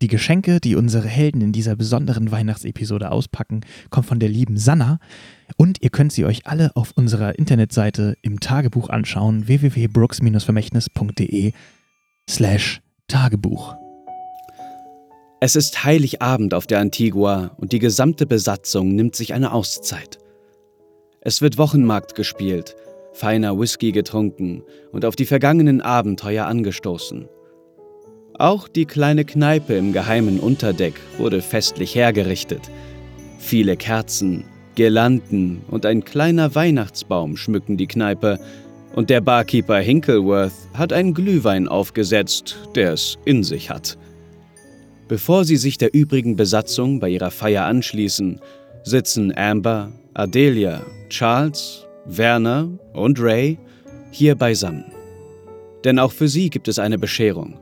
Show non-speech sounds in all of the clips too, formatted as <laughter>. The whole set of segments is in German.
Die Geschenke, die unsere Helden in dieser besonderen Weihnachtsepisode auspacken, kommen von der lieben Sanna und ihr könnt sie euch alle auf unserer Internetseite im Tagebuch anschauen www.brooks-vermächtnis.de slash Tagebuch. Es ist Heiligabend auf der Antigua und die gesamte Besatzung nimmt sich eine Auszeit. Es wird Wochenmarkt gespielt, feiner Whisky getrunken und auf die vergangenen Abenteuer angestoßen. Auch die kleine Kneipe im geheimen Unterdeck wurde festlich hergerichtet. Viele Kerzen, Girlanden und ein kleiner Weihnachtsbaum schmücken die Kneipe, und der Barkeeper Hinkleworth hat einen Glühwein aufgesetzt, der es in sich hat. Bevor sie sich der übrigen Besatzung bei ihrer Feier anschließen, sitzen Amber, Adelia, Charles, Werner und Ray hier beisammen. Denn auch für sie gibt es eine Bescherung.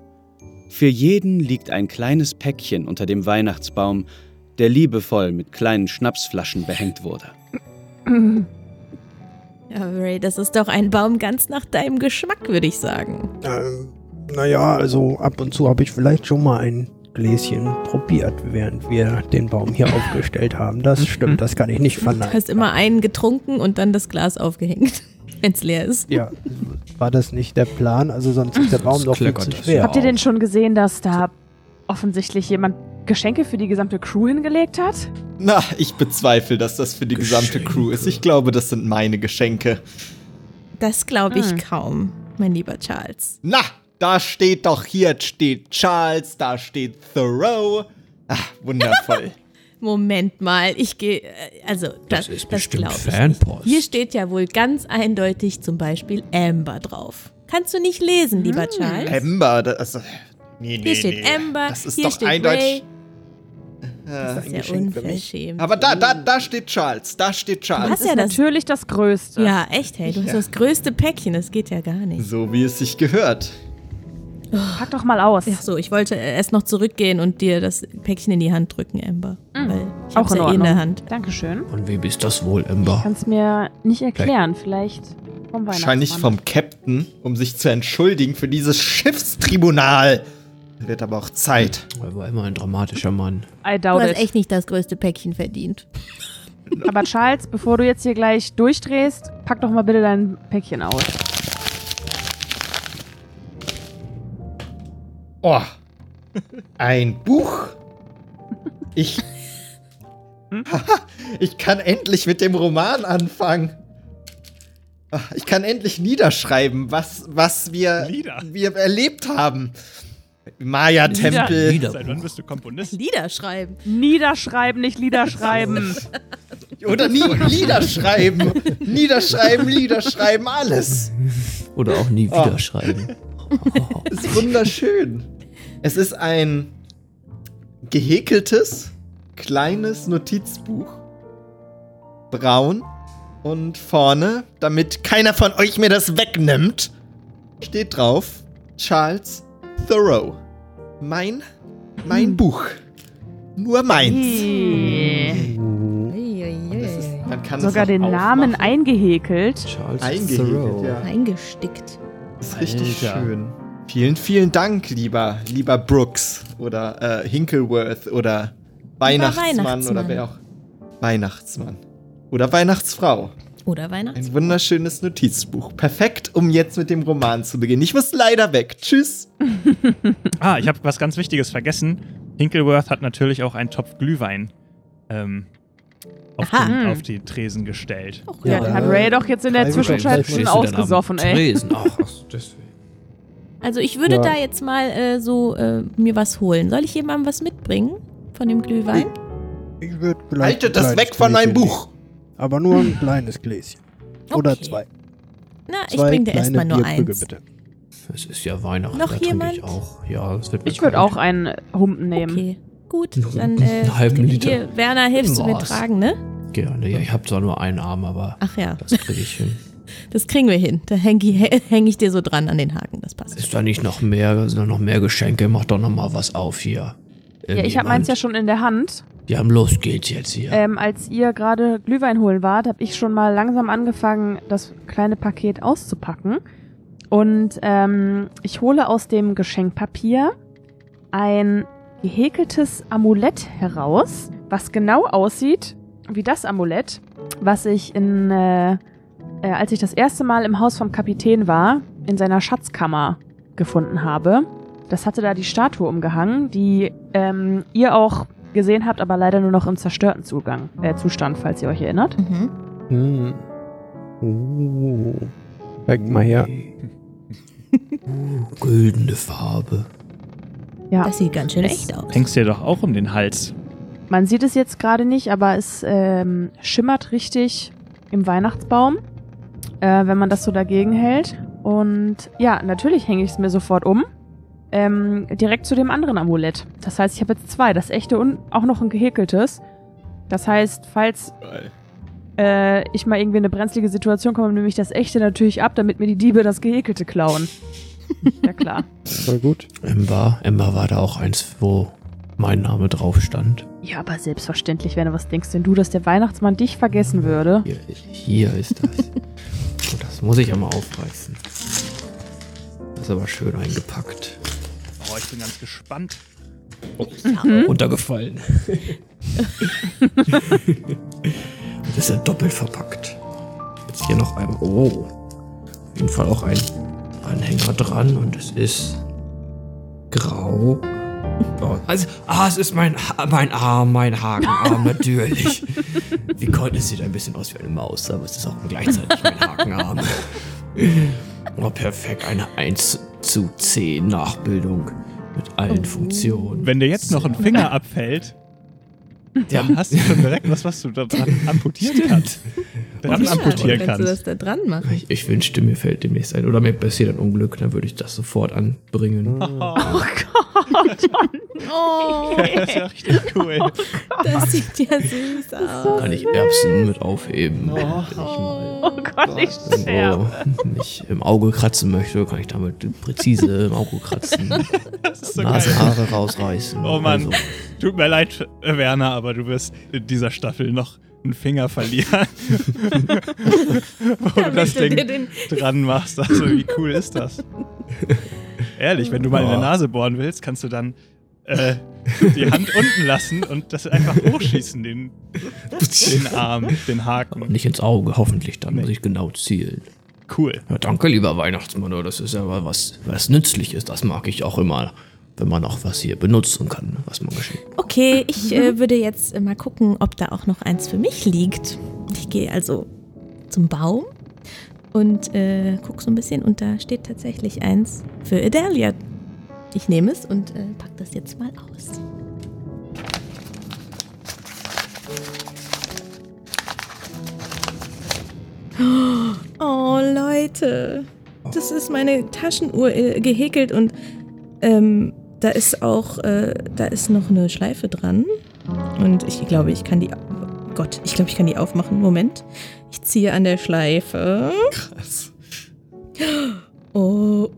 Für jeden liegt ein kleines Päckchen unter dem Weihnachtsbaum, der liebevoll mit kleinen Schnapsflaschen behängt wurde. <laughs> Ja, Ray, das ist doch ein Baum ganz nach deinem Geschmack, würde ich sagen. Ähm, naja, also ab und zu habe ich vielleicht schon mal ein Gläschen probiert, während wir den Baum hier <laughs> aufgestellt haben. Das stimmt, das kann ich nicht Du verneinen. hast immer einen getrunken und dann das Glas aufgehängt, <laughs> wenn es leer ist. Ja, war das nicht der Plan? Also sonst ist der Baum doch viel zu schwer. Habt ihr denn schon gesehen, dass da offensichtlich jemand Geschenke für die gesamte Crew hingelegt hat? Na, ich bezweifle, dass das für die gesamte Crew ist. Ich glaube, das sind meine Geschenke. Das glaube ich Hm. kaum, mein lieber Charles. Na, da steht doch hier steht Charles, da steht Thoreau. Ah, wundervoll. <laughs> Moment mal, ich gehe. äh, Also, das, Das ist das bestimmt nicht. Fanpost. Hier steht ja wohl ganz eindeutig zum Beispiel Amber drauf. Kannst du nicht lesen, lieber Charles? Amber, das, also, nee, nee, Hier steht nee. Amber, Das ist hier doch steht eindeutig. Ray. Das ist ja unverschämt. aber da, da, da steht Charles, da steht Charles. hast Das ist ja das- natürlich das Größte. Ja, echt, hey, du hast das größte Päckchen, das geht ja gar nicht. So wie es sich gehört. Pack doch mal aus. Ach so, ich wollte erst noch zurückgehen und dir das Päckchen in die Hand drücken, Amber. Weil ich Auch hab's in ja eh in der Hand. Dankeschön. Und wem ist das wohl, Ember? Kannst mir nicht erklären. Vielleicht vom Weihnachtsmann. Wahrscheinlich vom Captain, um sich zu entschuldigen für dieses Schiffstribunal. Wird aber auch Zeit. Er war immer ein dramatischer Mann. I Du doubt hast it. echt nicht das größte Päckchen verdient. <laughs> Aber Charles, bevor du jetzt hier gleich durchdrehst, pack doch mal bitte dein Päckchen aus. Oh. Ein Buch. Ich. <laughs> ich kann endlich mit dem Roman anfangen. Ah, Ich kann endlich niederschreiben, was, was wir, Lieder? wir erlebt haben. Maya-Tempel. Lieder. Seit wann bist du Komponist? Lieder schreiben. Niederschreiben, nicht Lieder schreiben. <laughs> Oder nie, Lieder schreiben. Niederschreiben, Lieder schreiben, alles. Oder auch nie Oh. wieder schreiben. <laughs> ist wunderschön. Es ist ein gehäkeltes, kleines Notizbuch. Braun. Und vorne, damit keiner von euch mir das wegnimmt, steht drauf Charles Thoreau. Mein, mein Buch. Nur meins. Hey. Das ist, man kann Sogar den Namen aufmachen. eingehäkelt. Charles eingehäkelt, Thoreau. ja. Eingestickt. Das ist richtig Alter. schön. Vielen, vielen Dank, lieber, lieber Brooks oder äh, Hinkleworth oder Weihnachtsmann, Weihnachtsmann. oder wer auch. Weihnachtsmann. Oder Weihnachtsfrau. Oder Ein Weihnachts. wunderschönes Notizbuch. Perfekt, um jetzt mit dem Roman zu beginnen. Ich muss leider weg. Tschüss. <laughs> Ah, ich habe was ganz Wichtiges vergessen. Hinkleworth hat natürlich auch einen Topf Glühwein ähm, auf, den, auf die Tresen gestellt. Ja, Ja, den hat Ray doch jetzt in der Zwischenzeit schon ausgesoffen, ey. Tresen. Ach, ach, <laughs> deswegen. Also ich würde Ja. da jetzt mal äh, so äh, mir was holen. Soll ich jemandem was mitbringen von dem Glühwein? Ich würd vielleicht Haltet das weg von meinem Gläschen Buch. nehmen. Aber nur ein kleines Gläschen. Oder Okay. zwei. Na, ich Zwei bring dir erstmal nur Bierkrüge, eins. bitte. Es ist ja Weihnachten. Noch jemand? Ich auch. Ja, das wird Ich würde auch einen Humpen nehmen. Okay, gut. Dann einen äh, halben Liter. hier, Werner, hilfst du mir tragen, ne? Gerne. Ja, ich habe zwar nur einen Arm, aber Ach ja, das kriege ich hin. Das kriegen wir hin. Da hänge ich, häng ich dir so dran an den Haken, das passt. Ist da nicht noch mehr, sind da noch mehr Geschenke? Mach doch noch mal was auf hier. Ja, ich habe meins ja schon in der Hand. Ja, los geht's jetzt hier. Ähm, als ihr gerade Glühwein holen wart, habe ich schon mal langsam angefangen, das kleine Paket auszupacken. Und ähm, ich hole aus dem Geschenkpapier ein gehäkeltes Amulett heraus, was genau aussieht wie das Amulett, was ich in, äh, äh, als ich das erste Mal im Haus vom Kapitän war, in seiner Schatzkammer gefunden habe. Das hatte da die Statue umgehangen, die ähm, ihr auch gesehen habt, aber leider nur noch im zerstörten Zugang, äh, Zustand, falls ihr euch erinnert. Mhm. Hm. Uh. Zeig mal her. Uh, <laughs> güldene Farbe. Ja, Das sieht ganz schön echt aus. Hängst dir doch auch um den Hals. man sieht es jetzt gerade nicht, aber es ähm, schimmert richtig im Weihnachtsbaum, äh, wenn man das so dagegen hält. Und ja, natürlich hänge ich es mir sofort um. Ähm, direkt zu dem anderen Amulett. Das heißt, ich habe jetzt zwei, das echte und auch noch ein gehäkeltes. Das heißt, falls äh, ich mal irgendwie in eine brenzlige Situation komme, nehme ich das echte natürlich ab, damit mir die Diebe das gehäkelte klauen. <laughs> ja klar. Voll gut. Ember, Ember war da auch eins, wo mein Name drauf stand. Ja, aber selbstverständlich, wenn du was denkst, denn du, dass der Weihnachtsmann dich vergessen würde. Hier, hier ist das. <laughs> Und das muss ich einmal aufreißen. Das ist aber schön eingepackt. Oh, ich bin ganz gespannt. Runtergefallen. <laughs> das ist ja doppelt verpackt. Jetzt hier noch ein. Oh. Auf jeden Fall auch ein Anhänger dran und es ist grau. Oh, also, ah, es ist mein, mein Arm, mein Hakenarm, <laughs> natürlich. Wie konnte es sieht ein bisschen aus wie eine Maus, aber es ist auch gleichzeitig mein Hakenarm. <laughs> Oh, perfekt, eine 1 zu 10 Nachbildung mit allen Funktionen. Wenn dir jetzt noch ein Finger abfällt, dann hast du schon direkt was, was du da dran <laughs> amputieren kannst. Dran Ja, amputieren kannst du das da dran machen. Ich, ich wünschte, mir fällt demnächst ein. Oder mir passiert ein Unglück, dann würde ich das sofort anbringen. Oh, <laughs> Das ist ja richtig cool. das sieht ja süß aus. Kann ich Erbsen mit aufheben. Oh. Wenn ich mal Oh Gott, ich sterbe. mich im Auge kratzen möchte, kann ich damit präzise im Auge kratzen. <laughs> Das ist so geil. Nasenhaare rausreißen. Oh Mann, Also, tut mir leid, Werner, aber du wirst in dieser Staffel noch einen Finger verlieren. <laughs> Wo du das Ding den- dran machst. Also, wie cool ist das? <laughs> Ehrlich, wenn du mal in der Oh. Nase bohren willst, kannst du dann äh, die Hand unten lassen und das einfach hochschießen, den, den Arm, den Haken. nicht ins Auge, hoffentlich dann Nee. muss ich genau zielen. Cool. Ja, danke, lieber Weihnachtsmann. oh, Das ist ja mal was, was Nützliches. Das mag ich auch immer, wenn man auch was hier benutzen kann, was man geschenkt Okay, ich äh, würde jetzt äh, mal gucken, ob da auch noch eins für mich liegt. Ich gehe also zum Baum und äh, gucke so ein bisschen und da steht tatsächlich eins für Adelia. Ich nehme es und äh, pack das jetzt mal aus. Oh, Leute. Das ist meine Taschenuhr äh, gehäkelt und ähm, da ist auch, äh, da ist noch eine Schleife dran. Und ich glaube, ich kann die. Oh Gott, ich glaube, ich kann die aufmachen. Moment. Ich ziehe an der Schleife. Krass. Oh.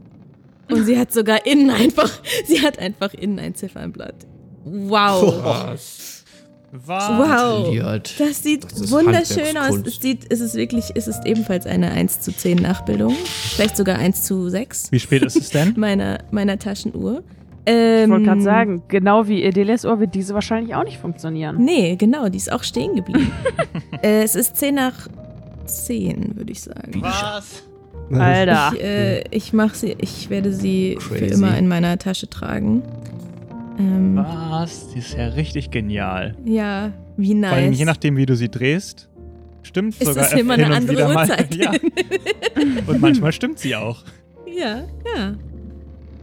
Und sie hat sogar innen einfach. Sie hat einfach innen ein Ziffernblatt. Wow. Was? Was? Wow. Das sieht Das wunderschön aus. Es sieht, es ist wirklich, es ist ebenfalls eine 1 zu 10 Nachbildung. Vielleicht sogar 1 zu 6 Wie spät ist es denn? meiner, meiner Taschenuhr. Ich Ähm, wollte gerade sagen, genau wie Edelias Ohr wird diese wahrscheinlich auch nicht funktionieren. Nee, genau, die ist auch stehen geblieben. <laughs> äh, es ist 10 nach 10, würde ich sagen. Was? Alter. Ich, äh, ich mach sie, ich werde sie für Crazy. immer in meiner Tasche tragen. Ähm, Was? Die ist ja richtig genial. ja, wie nice. Vor allem je nachdem, wie du sie drehst, stimmt ist sogar es immer eine andere. Uhrzeit. <laughs> Ja. Und manchmal stimmt sie auch. ja, ja.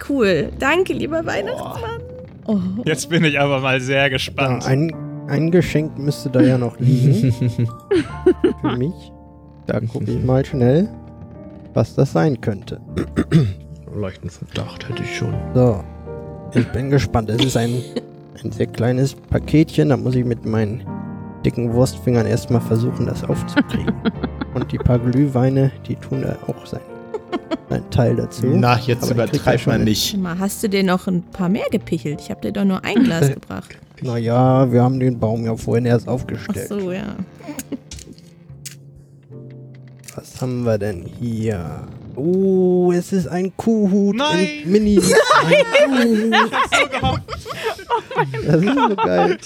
Cool. Danke, lieber Weihnachtsmann. Oh. Jetzt bin ich aber mal sehr Ja, gespannt. ein, ein Geschenk müsste da ja noch liegen. <laughs> für mich. Da gucke ich mal schnell, was das sein könnte. <clears throat> Leichten Verdacht hätte ich schon. So, ich bin gespannt. Es ist ein, ein sehr kleines Paketchen. Da muss ich mit meinen dicken Wurstfingern erstmal versuchen, das aufzukriegen. <laughs> Und die paar Glühweine, die tun da auch sein, <laughs> sein Teil dazu. Na, jetzt Aber ja man mit. nicht. Mal, hast du dir noch ein paar mehr gepichelt? Ich habe dir doch nur ein Glas <laughs> gebracht. Naja, wir haben den Baum ja vorhin erst Ach aufgestellt. so, ja. Was haben wir denn hier? Oh, es ist ein Kuhhut Nein! in Mini. <laughs> Ein Kuhhut. Das ist so geil.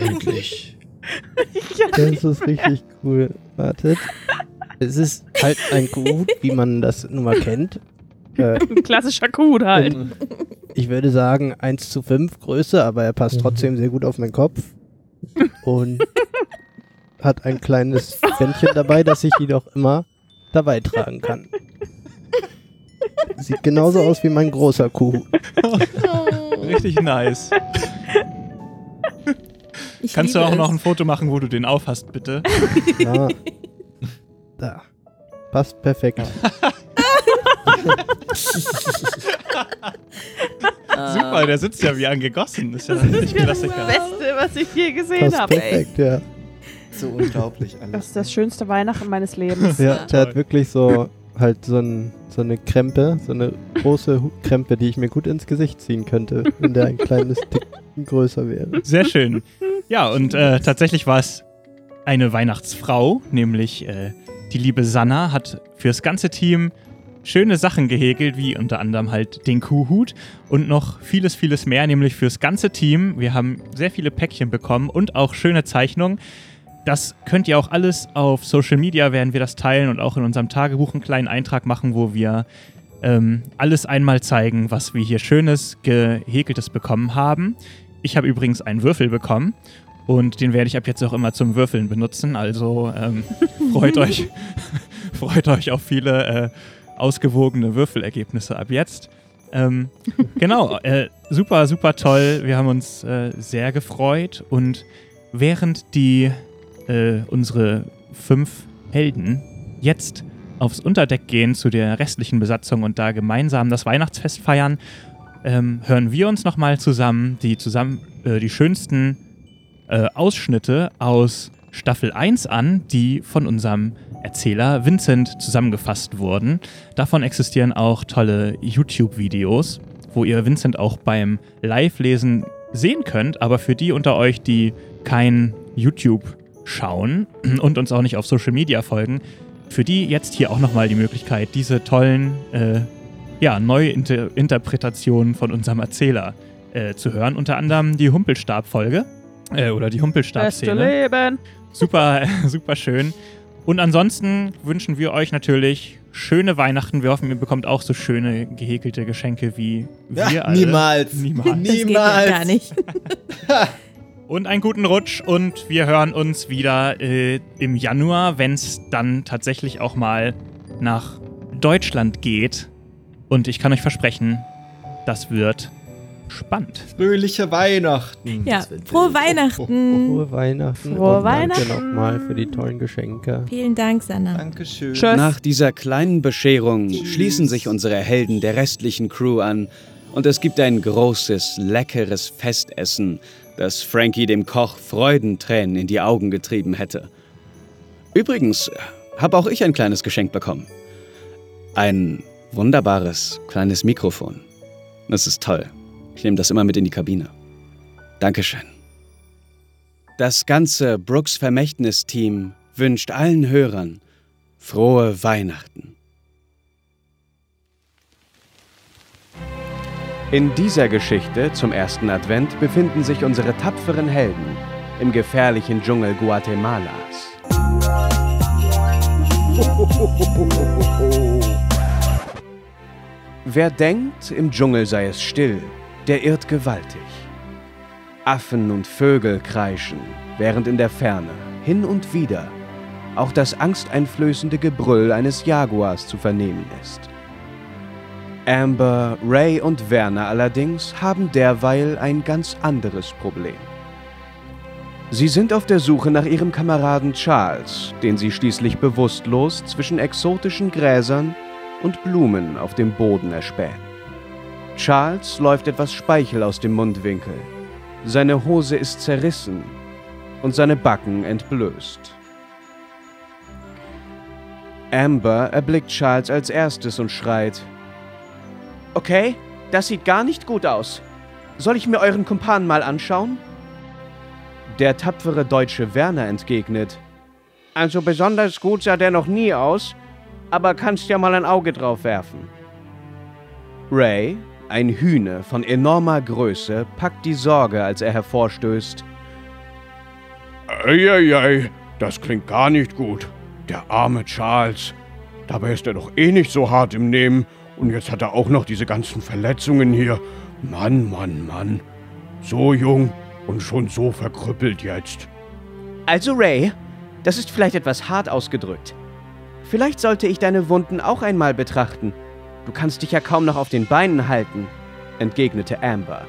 Ja! Endlich. Das ist richtig cool. Wartet. Es ist halt ein Gut, wie man das nun mal kennt. Äh, Ein klassischer Kuh halt. ich würde sagen 1 zu 5 Größe, aber er passt trotzdem sehr gut auf meinen Kopf. Und hat ein kleines Bändchen dabei, das ich jedoch immer dabei tragen kann. Sieht genauso aus wie mein großer Kuh. <laughs> Richtig nice. ich Kannst du auch noch es. ein Foto machen, wo du den aufhast, bitte? Ja. Da. Passt perfekt. <laughs> Super, der sitzt ja wie angegossen. Das ist ja richtig Klassiker. Beste, was ich je gesehen habe, ey. perfekt, ja. So unglaublich alles. Das ist das schönste Weihnachten meines Lebens. Ja, der hat wirklich so halt so, ein, so eine Krempe, so eine große Krempe, die ich mir gut ins Gesicht ziehen könnte, wenn der ein kleines Ticken größer wäre. Sehr schön. Ja, und äh, tatsächlich war es eine Weihnachtsfrau, nämlich äh, die liebe Sanna, hat fürs ganze Team schöne Sachen gehäkelt, wie unter anderem halt den Kuhhut und noch vieles, vieles mehr, nämlich fürs ganze Team. Wir haben sehr viele Päckchen bekommen und auch schöne Zeichnungen. Das könnt ihr auch alles auf Social Media, werden wir das teilen und auch in unserem Tagebuch einen kleinen Eintrag machen, wo wir ähm, alles einmal zeigen, was wir hier Schönes, Gehäkeltes bekommen haben. Ich habe übrigens einen Würfel bekommen und den werde ich ab jetzt auch immer zum Würfeln benutzen. Also ähm, <laughs> freut euch, <laughs> freut euch auf viele äh, ausgewogene Würfelergebnisse ab jetzt. Ähm, genau, äh, super, super toll. Wir haben uns äh, sehr gefreut und während die äh, unsere fünf Helden jetzt aufs Unterdeck gehen zu der restlichen Besatzung und da gemeinsam das Weihnachtsfest feiern, ähm, hören wir uns nochmal zusammen die, zusammen äh, die schönsten äh, Ausschnitte aus Staffel 1 an, die von unserem Erzähler Vincent zusammengefasst wurden. Davon existieren auch tolle YouTube-Videos, wo ihr Vincent auch beim Live-Lesen sehen könnt, aber für die unter euch, die kein YouTube schauen <clears throat> und uns auch nicht auf Social Media folgen, für die jetzt hier auch nochmal die Möglichkeit, diese tollen äh, ja, Neuinterpretationen von unserem Erzähler äh, zu hören. Unter anderem die Humpelstab-Folge äh, oder die Humpelstab-Szene. Leben. Super, <laughs> super schön. Und ansonsten wünschen wir euch natürlich schöne Weihnachten. Wir hoffen, ihr bekommt auch so schöne gehäkelte Geschenke wie wir Ja, alle. niemals. Niemals. <laughs> Das geht ja Niemals. gar nicht. <laughs> Und einen guten Rutsch und wir hören uns wieder äh, im Januar, wenn es dann tatsächlich auch mal nach Deutschland geht. Und ich kann euch versprechen, das wird spannend. Fröhliche Weihnachten. Ja, Das wird frohe wild. Weihnachten. Frohe Weihnachten. Frohe und danke Weihnachten. nochmal für die tollen Geschenke. Vielen Dank, Sanna. Dankeschön. Tschüss. Nach dieser kleinen Bescherung schließen sich unsere Helden der restlichen Crew an und es gibt ein großes, leckeres Festessen, das Frankie dem Koch Freudentränen in die Augen getrieben hätte. Übrigens habe auch ich ein kleines Geschenk bekommen. Ein wunderbares kleines Mikrofon. Das ist toll. Ich nehme das immer mit in die Kabine. Dankeschön. Das ganze Brooks Vermächtnis-Team wünscht allen Hörern frohe Weihnachten. In dieser Geschichte zum ersten Advent befinden sich unsere tapferen Helden im gefährlichen Dschungel Guatemalas. Wer denkt, im Dschungel sei es still, der irrt gewaltig. Affen und Vögel kreischen, während in der Ferne, hin und wieder, auch das angsteinflößende Gebrüll eines Jaguars zu vernehmen ist. Amber, Ray und Werner allerdings haben derweil ein ganz anderes Problem. Sie sind auf der Suche nach ihrem Kameraden Charles, den sie schließlich bewusstlos zwischen exotischen Gräsern und Blumen auf dem Boden erspähen. Charles läuft etwas Speichel aus dem Mundwinkel. Seine Hose ist zerrissen und seine Backen entblößt. Amber erblickt Charles als erstes und schreit: Okay, das sieht gar nicht gut aus. Soll ich mir euren Kumpan mal anschauen? Der tapfere deutsche Werner entgegnet: Also besonders gut sah der noch nie aus, aber kannst ja mal ein Auge drauf werfen. Ray, Ein Hühne von enormer Größe packt die Sorge, als er hervorstößt. Eieiei, das klingt gar nicht gut. Der arme Charles. Dabei ist er doch eh nicht so hart im Nehmen und jetzt hat er auch noch diese ganzen Verletzungen hier. Mann, Mann, Mann. So jung und schon so verkrüppelt jetzt. Also Ray, das ist vielleicht etwas hart ausgedrückt. Vielleicht sollte ich deine Wunden auch einmal betrachten. Du kannst dich ja kaum noch auf den Beinen halten, entgegnete Amber.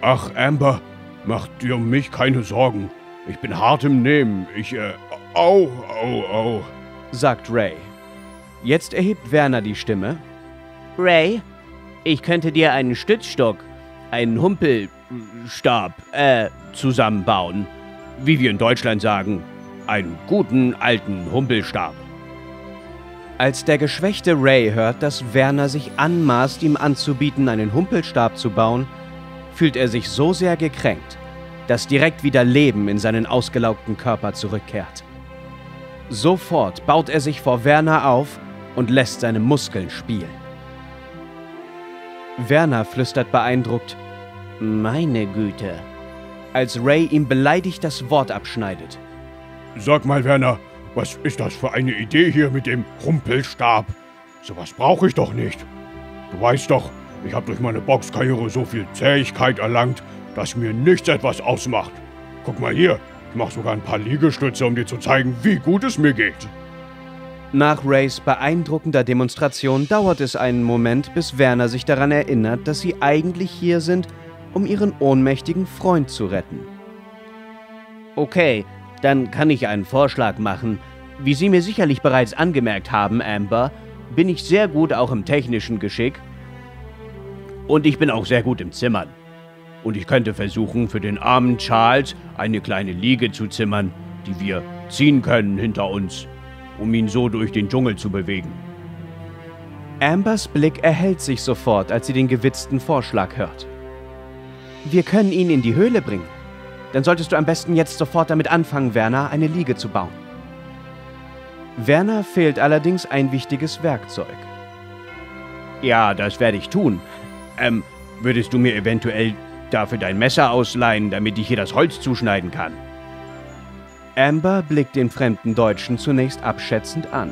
Ach, Amber, mach dir um mich keine Sorgen. Ich bin hart im Nehmen. Ich, äh, au, au, au, sagt Ray. Jetzt erhebt Werner die Stimme. Ray, ich könnte dir einen Stützstock, einen Humpelstab, äh, zusammenbauen. Wie wir in Deutschland sagen, einen guten alten Humpelstab. Als der geschwächte Ray hört, dass Werner sich anmaßt, ihm anzubieten, einen Humpelstab zu bauen, fühlt er sich so sehr gekränkt, dass direkt wieder Leben in seinen ausgelaugten Körper zurückkehrt. Sofort baut er sich vor Werner auf und lässt seine Muskeln spielen. Werner flüstert beeindruckt, meine Güte, als Ray ihm beleidigt das Wort abschneidet. Sag mal, Werner, was ist das für eine Idee hier mit dem Rumpelstab? Sowas brauche ich doch nicht. Du weißt doch, ich habe durch meine Boxkarriere so viel Zähigkeit erlangt, dass mir nichts etwas ausmacht. Guck mal hier, ich mache sogar ein paar Liegestütze, um dir zu zeigen, wie gut es mir geht. Nach Rays beeindruckender Demonstration dauert es einen Moment, bis Werner sich daran erinnert, dass sie eigentlich hier sind, um ihren ohnmächtigen Freund zu retten. Okay, dann kann ich einen Vorschlag machen. Wie Sie mir sicherlich bereits angemerkt haben, Amber, bin ich sehr gut auch im technischen Geschick. Und ich bin auch sehr gut im Zimmern. Und ich könnte versuchen, für den armen Charles eine kleine Liege zu zimmern, die wir ziehen können hinter uns um ihn so durch den Dschungel zu bewegen. Ambers Blick erhellt sich sofort, als sie den gewitzten Vorschlag hört. Wir können ihn in die Höhle bringen. Dann solltest du am besten jetzt sofort damit anfangen, Werner, eine Liege zu bauen. Werner fehlt allerdings ein wichtiges Werkzeug. Ja, das werde ich tun. Ähm, würdest du mir eventuell dafür dein Messer ausleihen, damit ich hier das Holz zuschneiden kann? Amber blickt den fremden Deutschen zunächst abschätzend an.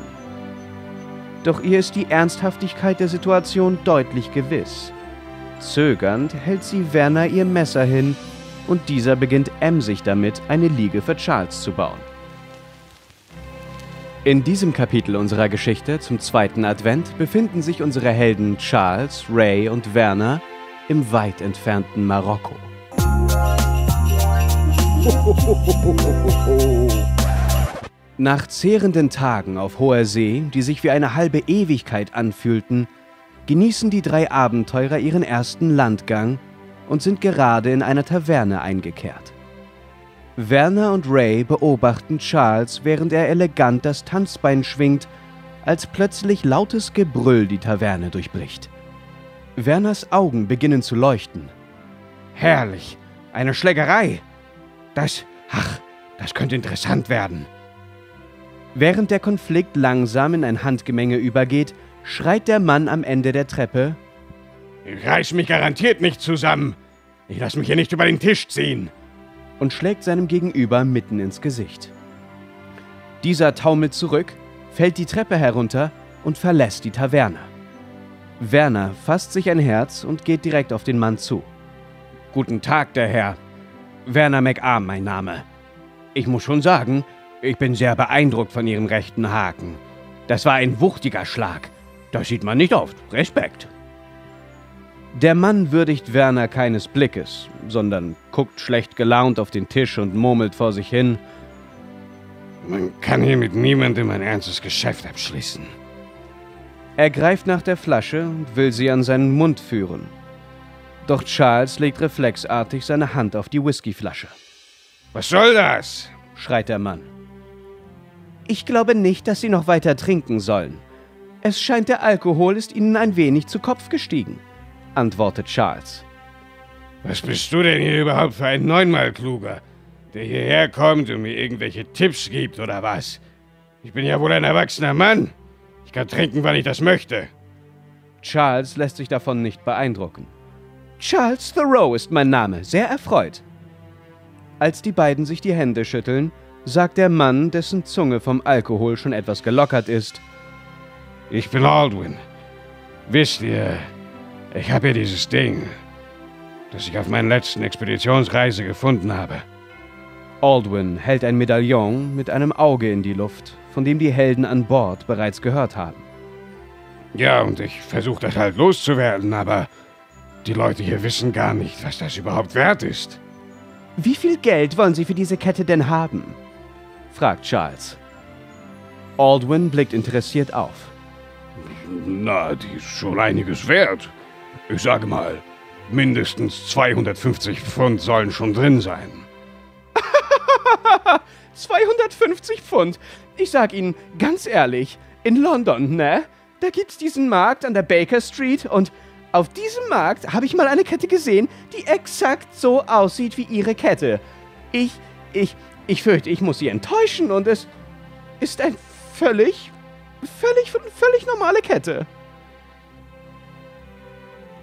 Doch ihr ist die Ernsthaftigkeit der Situation deutlich gewiss. Zögernd hält sie Werner ihr Messer hin und dieser beginnt emsig damit, eine Liege für Charles zu bauen. In diesem Kapitel unserer Geschichte zum zweiten Advent befinden sich unsere Helden Charles, Ray und Werner im weit entfernten Marokko. Nach zehrenden Tagen auf hoher See, die sich wie eine halbe Ewigkeit anfühlten, genießen die drei Abenteurer ihren ersten Landgang und sind gerade in einer Taverne eingekehrt. Werner und Ray beobachten Charles, während er elegant das Tanzbein schwingt, als plötzlich lautes Gebrüll die Taverne durchbricht. Werners Augen beginnen zu leuchten. Herrlich, eine Schlägerei. Das, ach, das könnte interessant werden. Während der Konflikt langsam in ein Handgemenge übergeht, schreit der Mann am Ende der Treppe: Ich reiß mich garantiert nicht zusammen. Ich lass mich hier nicht über den Tisch ziehen. Und schlägt seinem Gegenüber mitten ins Gesicht. Dieser taumelt zurück, fällt die Treppe herunter und verlässt die Taverne. Werner fasst sich ein Herz und geht direkt auf den Mann zu. Guten Tag, der Herr. Werner McArm, mein Name. Ich muss schon sagen, ich bin sehr beeindruckt von Ihrem rechten Haken. Das war ein wuchtiger Schlag. Das sieht man nicht oft. Respekt. Der Mann würdigt Werner keines Blickes, sondern guckt schlecht gelaunt auf den Tisch und murmelt vor sich hin. Man kann hier mit niemandem ein ernstes Geschäft abschließen. Er greift nach der Flasche und will sie an seinen Mund führen. Doch Charles legt reflexartig seine Hand auf die Whiskyflasche. Was soll das? schreit der Mann. Ich glaube nicht, dass Sie noch weiter trinken sollen. Es scheint, der Alkohol ist Ihnen ein wenig zu Kopf gestiegen, antwortet Charles. Was bist du denn hier überhaupt für ein neunmal kluger, der hierher kommt und mir irgendwelche Tipps gibt oder was? Ich bin ja wohl ein erwachsener Mann. Ich kann trinken, wann ich das möchte. Charles lässt sich davon nicht beeindrucken. Charles Thoreau ist mein Name, sehr erfreut. Als die beiden sich die Hände schütteln, sagt der Mann, dessen Zunge vom Alkohol schon etwas gelockert ist. Ich bin Aldwin. Wisst ihr, ich habe hier dieses Ding, das ich auf meiner letzten Expeditionsreise gefunden habe. Aldwin hält ein Medaillon mit einem Auge in die Luft, von dem die Helden an Bord bereits gehört haben. Ja, und ich versuche das halt loszuwerden, aber die Leute hier wissen gar nicht, was das überhaupt wert ist. Wie viel Geld wollen Sie für diese Kette denn haben? fragt Charles. Aldwin blickt interessiert auf. Na, die ist schon einiges wert. Ich sage mal, mindestens 250 Pfund sollen schon drin sein. <laughs> 250 Pfund. Ich sag Ihnen ganz ehrlich, in London, ne? Da gibt's diesen Markt an der Baker Street und auf diesem Markt habe ich mal eine Kette gesehen, die exakt so aussieht wie Ihre Kette. Ich, ich, ich fürchte, ich muss Sie enttäuschen und es ist ein völlig, völlig, völlig normale Kette.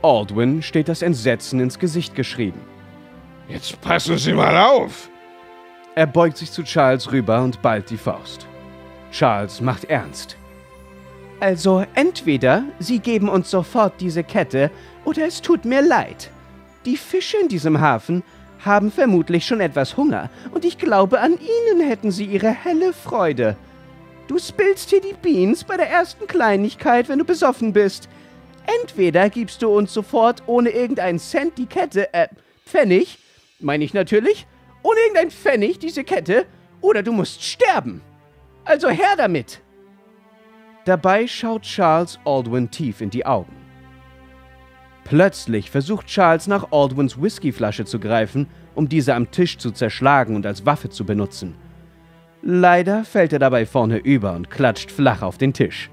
Aldwin steht das Entsetzen ins Gesicht geschrieben. Jetzt passen Sie mal auf! Er beugt sich zu Charles rüber und ballt die Faust. Charles macht ernst. Also entweder Sie geben uns sofort diese Kette oder es tut mir leid. Die Fische in diesem Hafen haben vermutlich schon etwas Hunger und ich glaube, an ihnen hätten sie ihre helle Freude. Du spillst hier die Beans bei der ersten Kleinigkeit, wenn du besoffen bist. Entweder gibst du uns sofort ohne irgendeinen Cent die Kette, äh, Pfennig, meine ich natürlich, ohne irgendein Pfennig diese Kette, oder du musst sterben. Also her damit. Dabei schaut Charles Aldwin tief in die Augen. Plötzlich versucht Charles nach Aldwins Whiskyflasche zu greifen, um diese am Tisch zu zerschlagen und als Waffe zu benutzen. Leider fällt er dabei vorne über und klatscht flach auf den Tisch.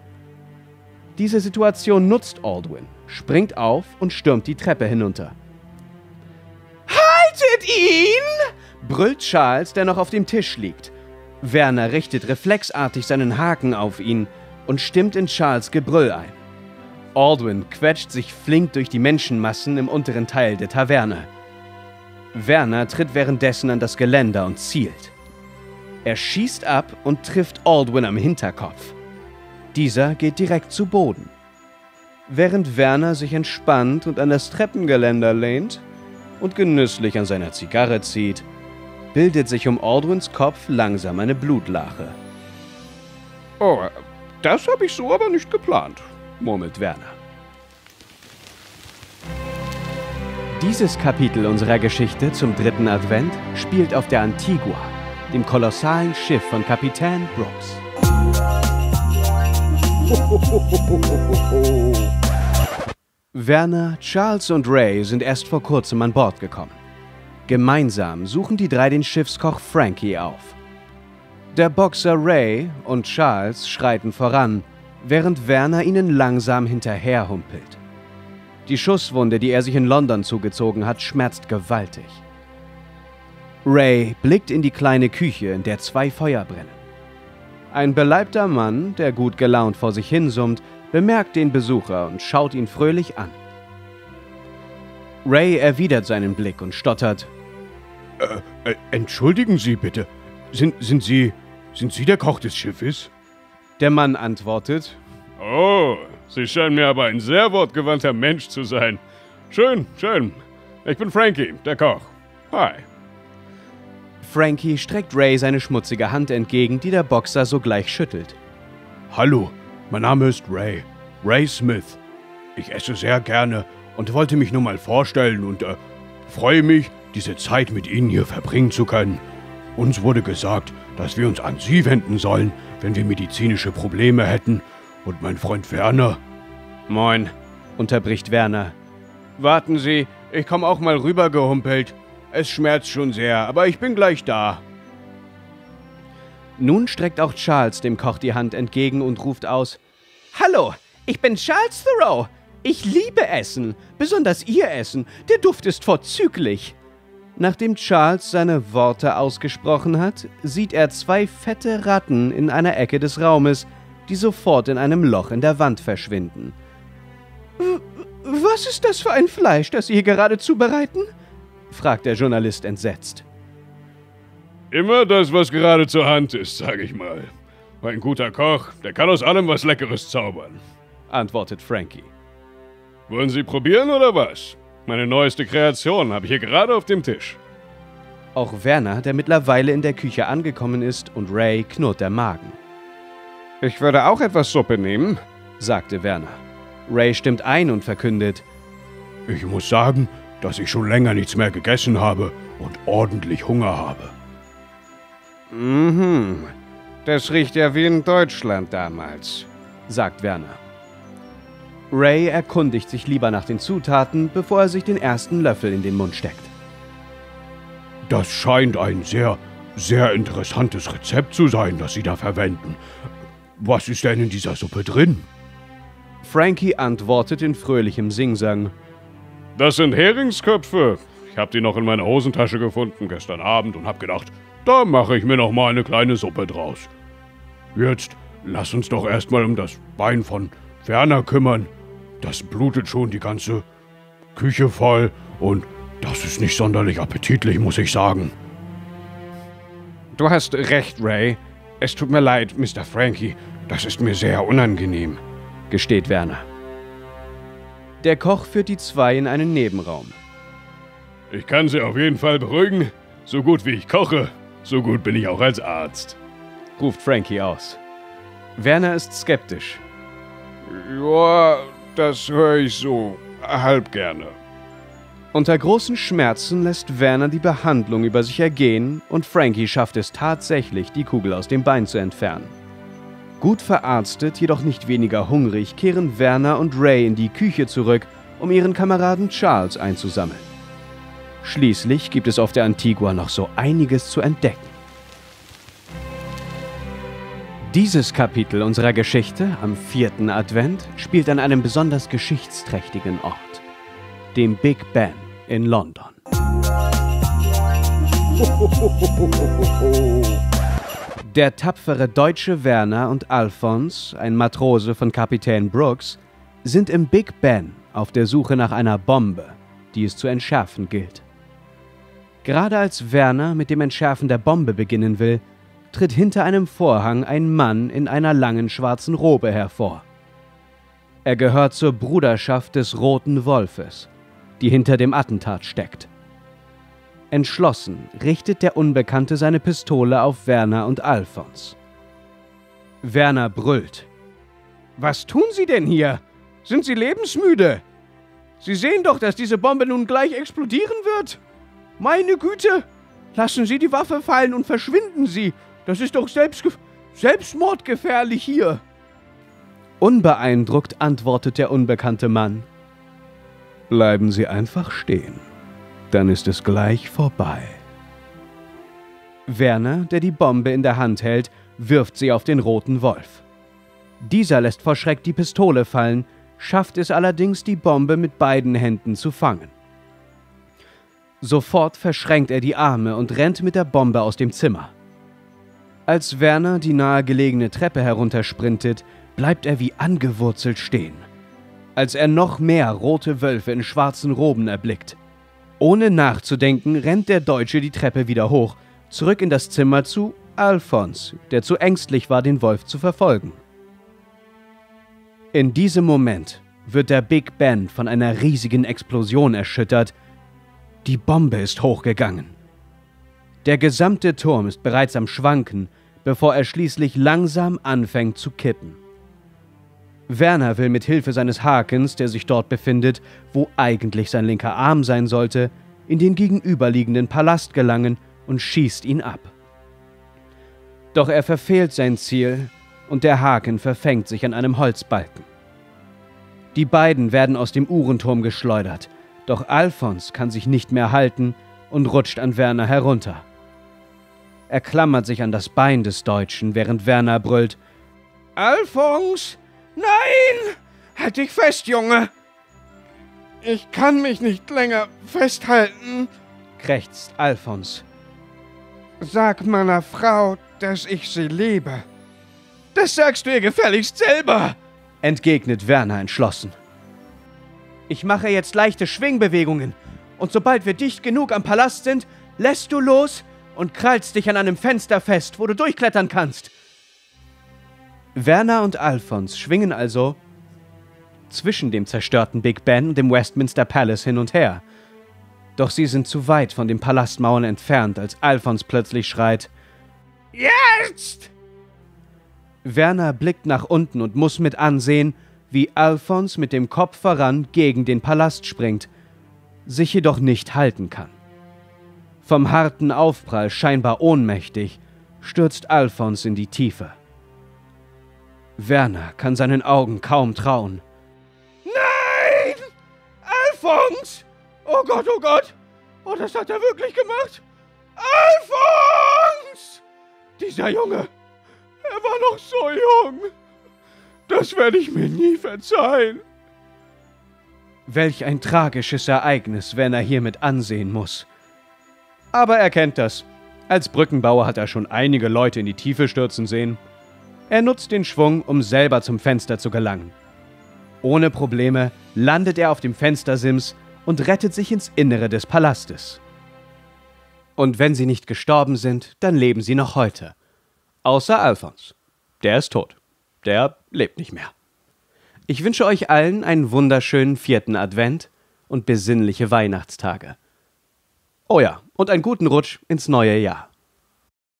Diese Situation nutzt Aldwin, springt auf und stürmt die Treppe hinunter. Haltet ihn! brüllt Charles, der noch auf dem Tisch liegt. Werner richtet reflexartig seinen Haken auf ihn und stimmt in Charles Gebrüll ein. Aldwin quetscht sich flink durch die Menschenmassen im unteren Teil der Taverne. Werner tritt währenddessen an das Geländer und zielt. Er schießt ab und trifft Aldwin am Hinterkopf. Dieser geht direkt zu Boden. Während Werner sich entspannt und an das Treppengeländer lehnt und genüsslich an seiner Zigarre zieht, bildet sich um Aldwins Kopf langsam eine Blutlache. Oh, das habe ich so aber nicht geplant. murmelt Werner. Dieses Kapitel unserer Geschichte zum dritten Advent spielt auf der Antigua, dem kolossalen Schiff von Kapitän Brooks. Werner, Charles und Ray sind erst vor kurzem an Bord gekommen. Gemeinsam suchen die drei den Schiffskoch Frankie auf. Der Boxer Ray und Charles schreiten voran, während Werner ihnen langsam hinterherhumpelt. Die Schusswunde, die er sich in London zugezogen hat, schmerzt gewaltig. Ray blickt in die kleine Küche, in der zwei Feuer brennen. Ein beleibter Mann, der gut gelaunt vor sich hinsummt, bemerkt den Besucher und schaut ihn fröhlich an. Ray erwidert seinen Blick und stottert. Äh, äh, entschuldigen Sie bitte. Sind, sind Sie. Sind Sie der Koch des Schiffes? Der Mann antwortet. Oh, Sie scheinen mir aber ein sehr wortgewandter Mensch zu sein. Schön, schön. Ich bin Frankie, der Koch. Hi. Frankie streckt Ray seine schmutzige Hand entgegen, die der Boxer sogleich schüttelt. Hallo, mein Name ist Ray. Ray Smith. Ich esse sehr gerne und wollte mich nur mal vorstellen und äh, freue mich, diese Zeit mit Ihnen hier verbringen zu können. Uns wurde gesagt, dass wir uns an Sie wenden sollen, wenn wir medizinische Probleme hätten. Und mein Freund Werner. Moin, unterbricht Werner. Warten Sie, ich komme auch mal rübergehumpelt. Es schmerzt schon sehr, aber ich bin gleich da. Nun streckt auch Charles dem Koch die Hand entgegen und ruft aus: Hallo, ich bin Charles Thoreau. Ich liebe Essen, besonders Ihr Essen. Der Duft ist vorzüglich. Nachdem Charles seine Worte ausgesprochen hat, sieht er zwei fette Ratten in einer Ecke des Raumes, die sofort in einem Loch in der Wand verschwinden. Was ist das für ein Fleisch, das Sie hier gerade zubereiten? Fragt der Journalist entsetzt. Immer das, was gerade zur Hand ist, sage ich mal. Ein guter Koch, der kann aus allem was Leckeres zaubern, antwortet Frankie. Wollen Sie probieren oder was? Meine neueste Kreation habe ich hier gerade auf dem Tisch. Auch Werner, der mittlerweile in der Küche angekommen ist, und Ray knurrt der Magen. Ich würde auch etwas Suppe nehmen, sagte Werner. Ray stimmt ein und verkündet: Ich muss sagen, dass ich schon länger nichts mehr gegessen habe und ordentlich Hunger habe. Mhm, das riecht ja wie in Deutschland damals, sagt Werner. Ray erkundigt sich lieber nach den Zutaten, bevor er sich den ersten Löffel in den Mund steckt. Das scheint ein sehr, sehr interessantes Rezept zu sein, das Sie da verwenden. Was ist denn in dieser Suppe drin? Frankie antwortet in fröhlichem Singsang. Das sind Heringsköpfe. Ich habe die noch in meiner Hosentasche gefunden gestern Abend und habe gedacht, da mache ich mir noch mal eine kleine Suppe draus. Jetzt lass uns doch erstmal um das Bein von Werner kümmern. Das blutet schon die ganze Küche voll und das ist nicht sonderlich appetitlich, muss ich sagen. Du hast recht, Ray. Es tut mir leid, Mr. Frankie. Das ist mir sehr unangenehm, gesteht Werner. Der Koch führt die zwei in einen Nebenraum. Ich kann Sie auf jeden Fall beruhigen. So gut wie ich koche, so gut bin ich auch als Arzt, ruft Frankie aus. Werner ist skeptisch. Ja, das höre ich so halb gerne. Unter großen Schmerzen lässt Werner die Behandlung über sich ergehen und Frankie schafft es tatsächlich, die Kugel aus dem Bein zu entfernen. Gut verarztet, jedoch nicht weniger hungrig, kehren Werner und Ray in die Küche zurück, um ihren Kameraden Charles einzusammeln. Schließlich gibt es auf der Antigua noch so einiges zu entdecken. Dieses Kapitel unserer Geschichte am vierten Advent spielt an einem besonders geschichtsträchtigen Ort dem Big Ben in London. <laughs> Der tapfere deutsche Werner und Alphons, ein Matrose von Kapitän Brooks, sind im Big Ben auf der Suche nach einer Bombe, die es zu entschärfen gilt. Gerade als Werner mit dem Entschärfen der Bombe beginnen will, tritt hinter einem Vorhang ein Mann in einer langen schwarzen Robe hervor. Er gehört zur Bruderschaft des Roten Wolfes die hinter dem Attentat steckt. Entschlossen richtet der Unbekannte seine Pistole auf Werner und Alfons. Werner brüllt. Was tun Sie denn hier? Sind Sie lebensmüde? Sie sehen doch, dass diese Bombe nun gleich explodieren wird. Meine Güte! Lassen Sie die Waffe fallen und verschwinden Sie. Das ist doch selbstge selbstmordgefährlich hier. Unbeeindruckt antwortet der unbekannte Mann. Bleiben Sie einfach stehen. Dann ist es gleich vorbei. Werner, der die Bombe in der Hand hält, wirft sie auf den roten Wolf. Dieser lässt vor Schreck die Pistole fallen, schafft es allerdings, die Bombe mit beiden Händen zu fangen. Sofort verschränkt er die Arme und rennt mit der Bombe aus dem Zimmer. Als Werner die nahegelegene Treppe heruntersprintet, bleibt er wie angewurzelt stehen als er noch mehr rote Wölfe in schwarzen Roben erblickt. Ohne nachzudenken rennt der Deutsche die Treppe wieder hoch, zurück in das Zimmer zu Alphons, der zu ängstlich war, den Wolf zu verfolgen. In diesem Moment wird der Big Ben von einer riesigen Explosion erschüttert. Die Bombe ist hochgegangen. Der gesamte Turm ist bereits am Schwanken, bevor er schließlich langsam anfängt zu kippen. Werner will mit Hilfe seines Hakens, der sich dort befindet, wo eigentlich sein linker Arm sein sollte, in den gegenüberliegenden Palast gelangen und schießt ihn ab. Doch er verfehlt sein Ziel und der Haken verfängt sich an einem Holzbalken. Die beiden werden aus dem Uhrenturm geschleudert, doch Alfons kann sich nicht mehr halten und rutscht an Werner herunter. Er klammert sich an das Bein des Deutschen, während Werner brüllt: Alfons, Nein! Halt dich fest, Junge! Ich kann mich nicht länger festhalten, krächzt Alfons. Sag meiner Frau, dass ich sie liebe. Das sagst du ihr gefälligst selber, entgegnet Werner entschlossen. Ich mache jetzt leichte Schwingbewegungen. Und sobald wir dicht genug am Palast sind, lässt du los und krallst dich an einem Fenster fest, wo du durchklettern kannst. Werner und Alphons schwingen also zwischen dem zerstörten Big Ben und dem Westminster Palace hin und her. Doch sie sind zu weit von den Palastmauern entfernt, als Alphons plötzlich schreit: Jetzt! Werner blickt nach unten und muss mit ansehen, wie Alphons mit dem Kopf voran gegen den Palast springt, sich jedoch nicht halten kann. Vom harten Aufprall scheinbar ohnmächtig, stürzt Alphons in die Tiefe. Werner kann seinen Augen kaum trauen. Nein! Alphons! Oh Gott, oh Gott! Oh, das hat er wirklich gemacht! Alphons! Dieser Junge! Er war noch so jung! Das werde ich mir nie verzeihen. Welch ein tragisches Ereignis Werner hiermit ansehen muss. Aber er kennt das. Als Brückenbauer hat er schon einige Leute in die Tiefe stürzen sehen. Er nutzt den Schwung, um selber zum Fenster zu gelangen. Ohne Probleme landet er auf dem Fenstersims und rettet sich ins Innere des Palastes. Und wenn sie nicht gestorben sind, dann leben sie noch heute. Außer Alphons. Der ist tot. Der lebt nicht mehr. Ich wünsche euch allen einen wunderschönen vierten Advent und besinnliche Weihnachtstage. Oh ja, und einen guten Rutsch ins neue Jahr.